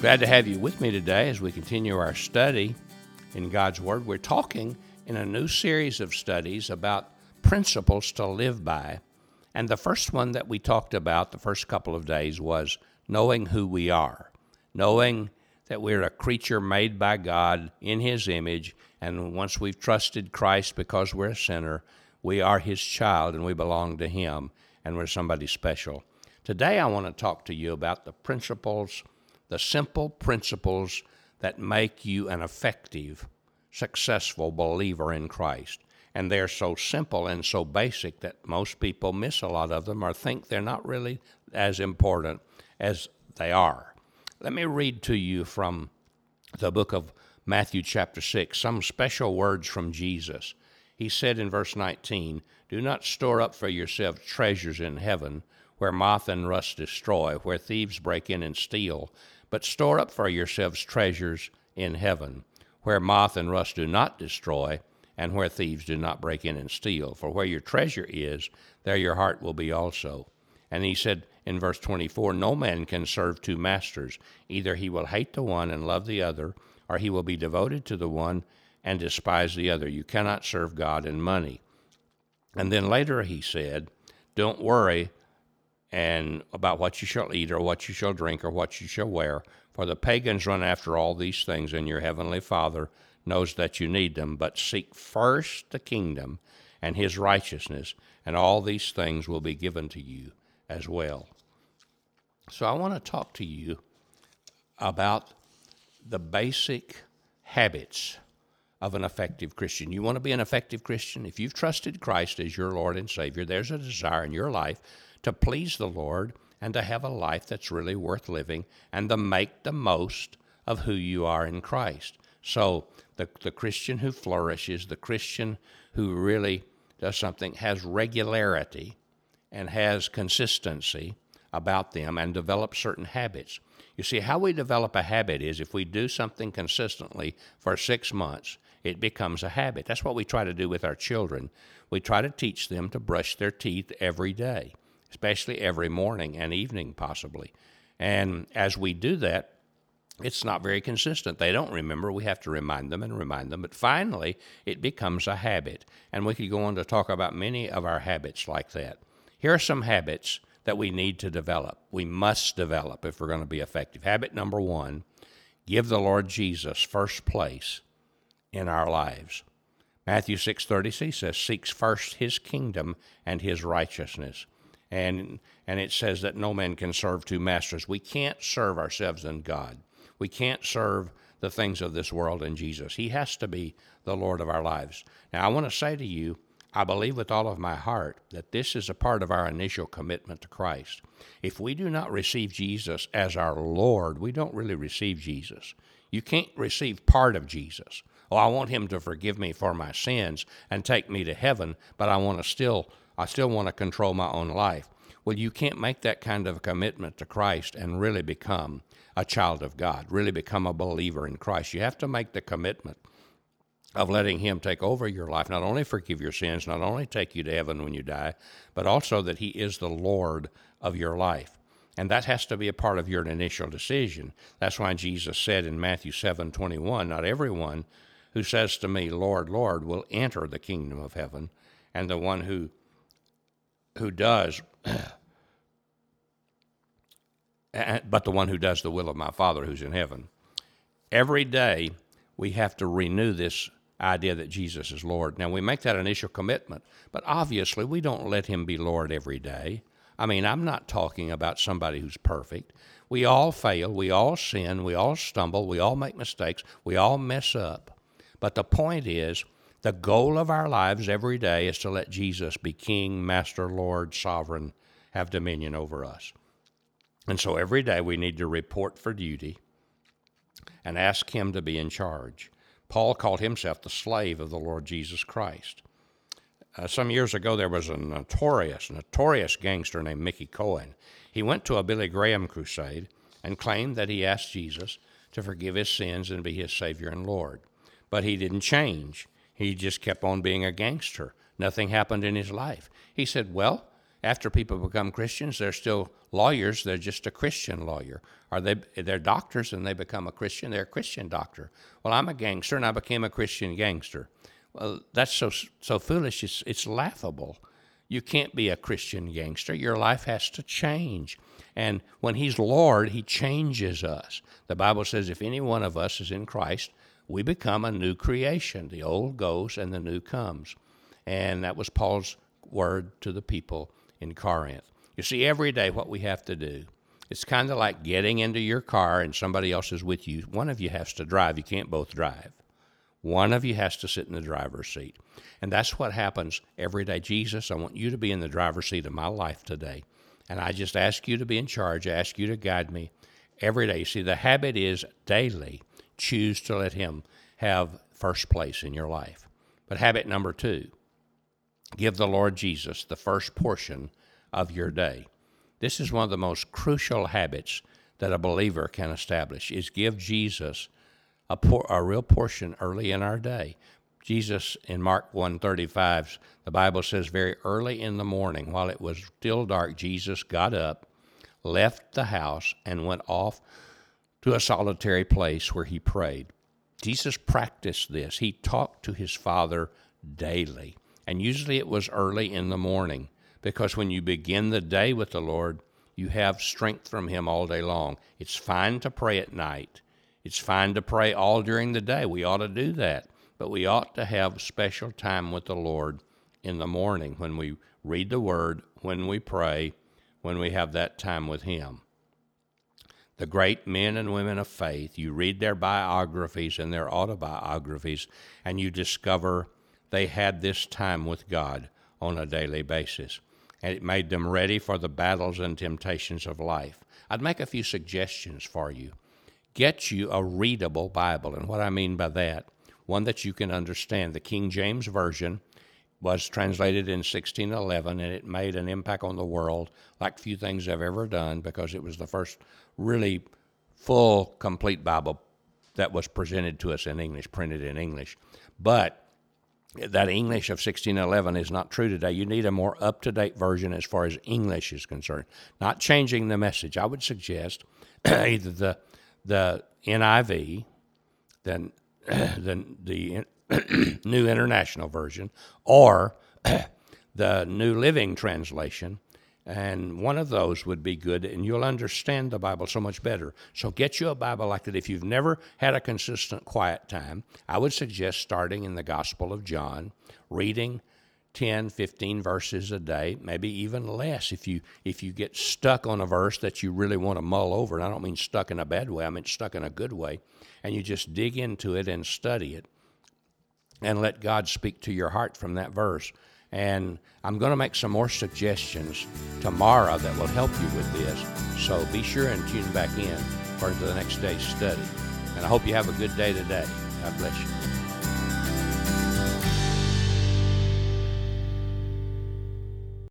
Glad to have you with me today as we continue our study in God's Word. We're talking in a new series of studies about principles to live by. And the first one that we talked about the first couple of days was knowing who we are, knowing that we're a creature made by God in His image. And once we've trusted Christ because we're a sinner, we are His child and we belong to Him and we're somebody special. Today, I want to talk to you about the principles, the simple principles that make you an effective, successful believer in Christ. And they're so simple and so basic that most people miss a lot of them or think they're not really as important as they are. Let me read to you from the book of Matthew, chapter 6, some special words from Jesus. He said in verse 19, Do not store up for yourselves treasures in heaven, where moth and rust destroy, where thieves break in and steal, but store up for yourselves treasures in heaven, where moth and rust do not destroy, and where thieves do not break in and steal. For where your treasure is, there your heart will be also. And he said in verse 24 No man can serve two masters. Either he will hate the one and love the other, or he will be devoted to the one and despise the other. You cannot serve God and money. And then later he said, Don't worry and about what you shall eat or what you shall drink or what you shall wear, for the pagans run after all these things, and your heavenly Father knows that you need them. But seek first the kingdom and his righteousness, and all these things will be given to you as well. So I want to talk to you about the basic habits of an effective Christian. You want to be an effective Christian? If you've trusted Christ as your Lord and Savior, there's a desire in your life to please the Lord and to have a life that's really worth living and to make the most of who you are in Christ. So, the, the Christian who flourishes, the Christian who really does something, has regularity and has consistency about them and develops certain habits. You see, how we develop a habit is if we do something consistently for six months, it becomes a habit. That's what we try to do with our children. We try to teach them to brush their teeth every day especially every morning and evening, possibly. And as we do that, it's not very consistent. They don't remember. We have to remind them and remind them. But finally, it becomes a habit. And we could go on to talk about many of our habits like that. Here are some habits that we need to develop. We must develop if we're going to be effective. Habit number one give the Lord Jesus first place in our lives. Matthew 6:30 says, "Seeks first his kingdom and his righteousness." and and it says that no man can serve two masters. We can't serve ourselves and God. We can't serve the things of this world and Jesus. He has to be the Lord of our lives. Now, I want to say to you, I believe with all of my heart that this is a part of our initial commitment to Christ. If we do not receive Jesus as our Lord, we don't really receive Jesus. You can't receive part of Jesus. Oh, I want him to forgive me for my sins and take me to heaven, but I want to still I still want to control my own life. Well, you can't make that kind of commitment to Christ and really become a child of God, really become a believer in Christ. You have to make the commitment of letting Him take over your life, not only forgive your sins, not only take you to heaven when you die, but also that He is the Lord of your life. And that has to be a part of your initial decision. That's why Jesus said in Matthew 7 21, Not everyone who says to me, Lord, Lord, will enter the kingdom of heaven, and the one who who does, eh, but the one who does the will of my Father who's in heaven. Every day we have to renew this idea that Jesus is Lord. Now we make that initial commitment, but obviously we don't let him be Lord every day. I mean, I'm not talking about somebody who's perfect. We all fail, we all sin, we all stumble, we all make mistakes, we all mess up. But the point is, the goal of our lives every day is to let Jesus be King, Master, Lord, Sovereign, have dominion over us. And so every day we need to report for duty and ask Him to be in charge. Paul called himself the slave of the Lord Jesus Christ. Uh, some years ago, there was a notorious, notorious gangster named Mickey Cohen. He went to a Billy Graham crusade and claimed that he asked Jesus to forgive his sins and be his Savior and Lord. But he didn't change. He just kept on being a gangster. Nothing happened in his life. He said, Well, After people become Christians, they're still lawyers. They're just a Christian lawyer. Are they? They're doctors, and they become a Christian. They're a Christian doctor. Well, I'm a gangster, and I became a Christian gangster. Well, that's so so foolish. It's it's laughable. You can't be a Christian gangster. Your life has to change. And when He's Lord, He changes us. The Bible says if any one of us is in Christ, we become a new creation. The old goes and the new comes. And that was Paul's word to the people in Corinth. You see, every day what we have to do, it's kind of like getting into your car and somebody else is with you. One of you has to drive. You can't both drive. One of you has to sit in the driver's seat. And that's what happens every day. Jesus, I want you to be in the driver's seat of my life today. And I just ask you to be in charge. I ask you to guide me every day. See, the habit is daily choose to let Him have first place in your life. But habit number two give the Lord Jesus the first portion of your day. This is one of the most crucial habits that a believer can establish is give Jesus a, por- a real portion early in our day. Jesus in Mark 135, the Bible says very early in the morning while it was still dark, Jesus got up, left the house and went off to a solitary place where he prayed. Jesus practiced this. He talked to his Father daily. And usually it was early in the morning because when you begin the day with the Lord, you have strength from Him all day long. It's fine to pray at night. It's fine to pray all during the day. We ought to do that. But we ought to have special time with the Lord in the morning when we read the Word, when we pray, when we have that time with Him the great men and women of faith. You read their biographies and their autobiographies, and you discover they had this time with God on a daily basis. And it made them ready for the battles and temptations of life. I'd make a few suggestions for you. Get you a readable Bible. And what I mean by that, one that you can understand. The King James Version was translated in 1611 and it made an impact on the world like few things I've ever done because it was the first really full, complete Bible that was presented to us in English, printed in English. But that English of 1611 is not true today. You need a more up to date version as far as English is concerned. Not changing the message. I would suggest either the the NIV, then the the New International Version, or the New Living Translation. And one of those would be good, and you'll understand the Bible so much better. So get you a Bible like that. If you've never had a consistent quiet time, I would suggest starting in the Gospel of John, reading 10 15 verses a day maybe even less if you if you get stuck on a verse that you really want to mull over and i don't mean stuck in a bad way i mean stuck in a good way and you just dig into it and study it and let God speak to your heart from that verse. And I'm going to make some more suggestions tomorrow that will help you with this. So be sure and tune back in for the next day's study. And I hope you have a good day today. God bless you.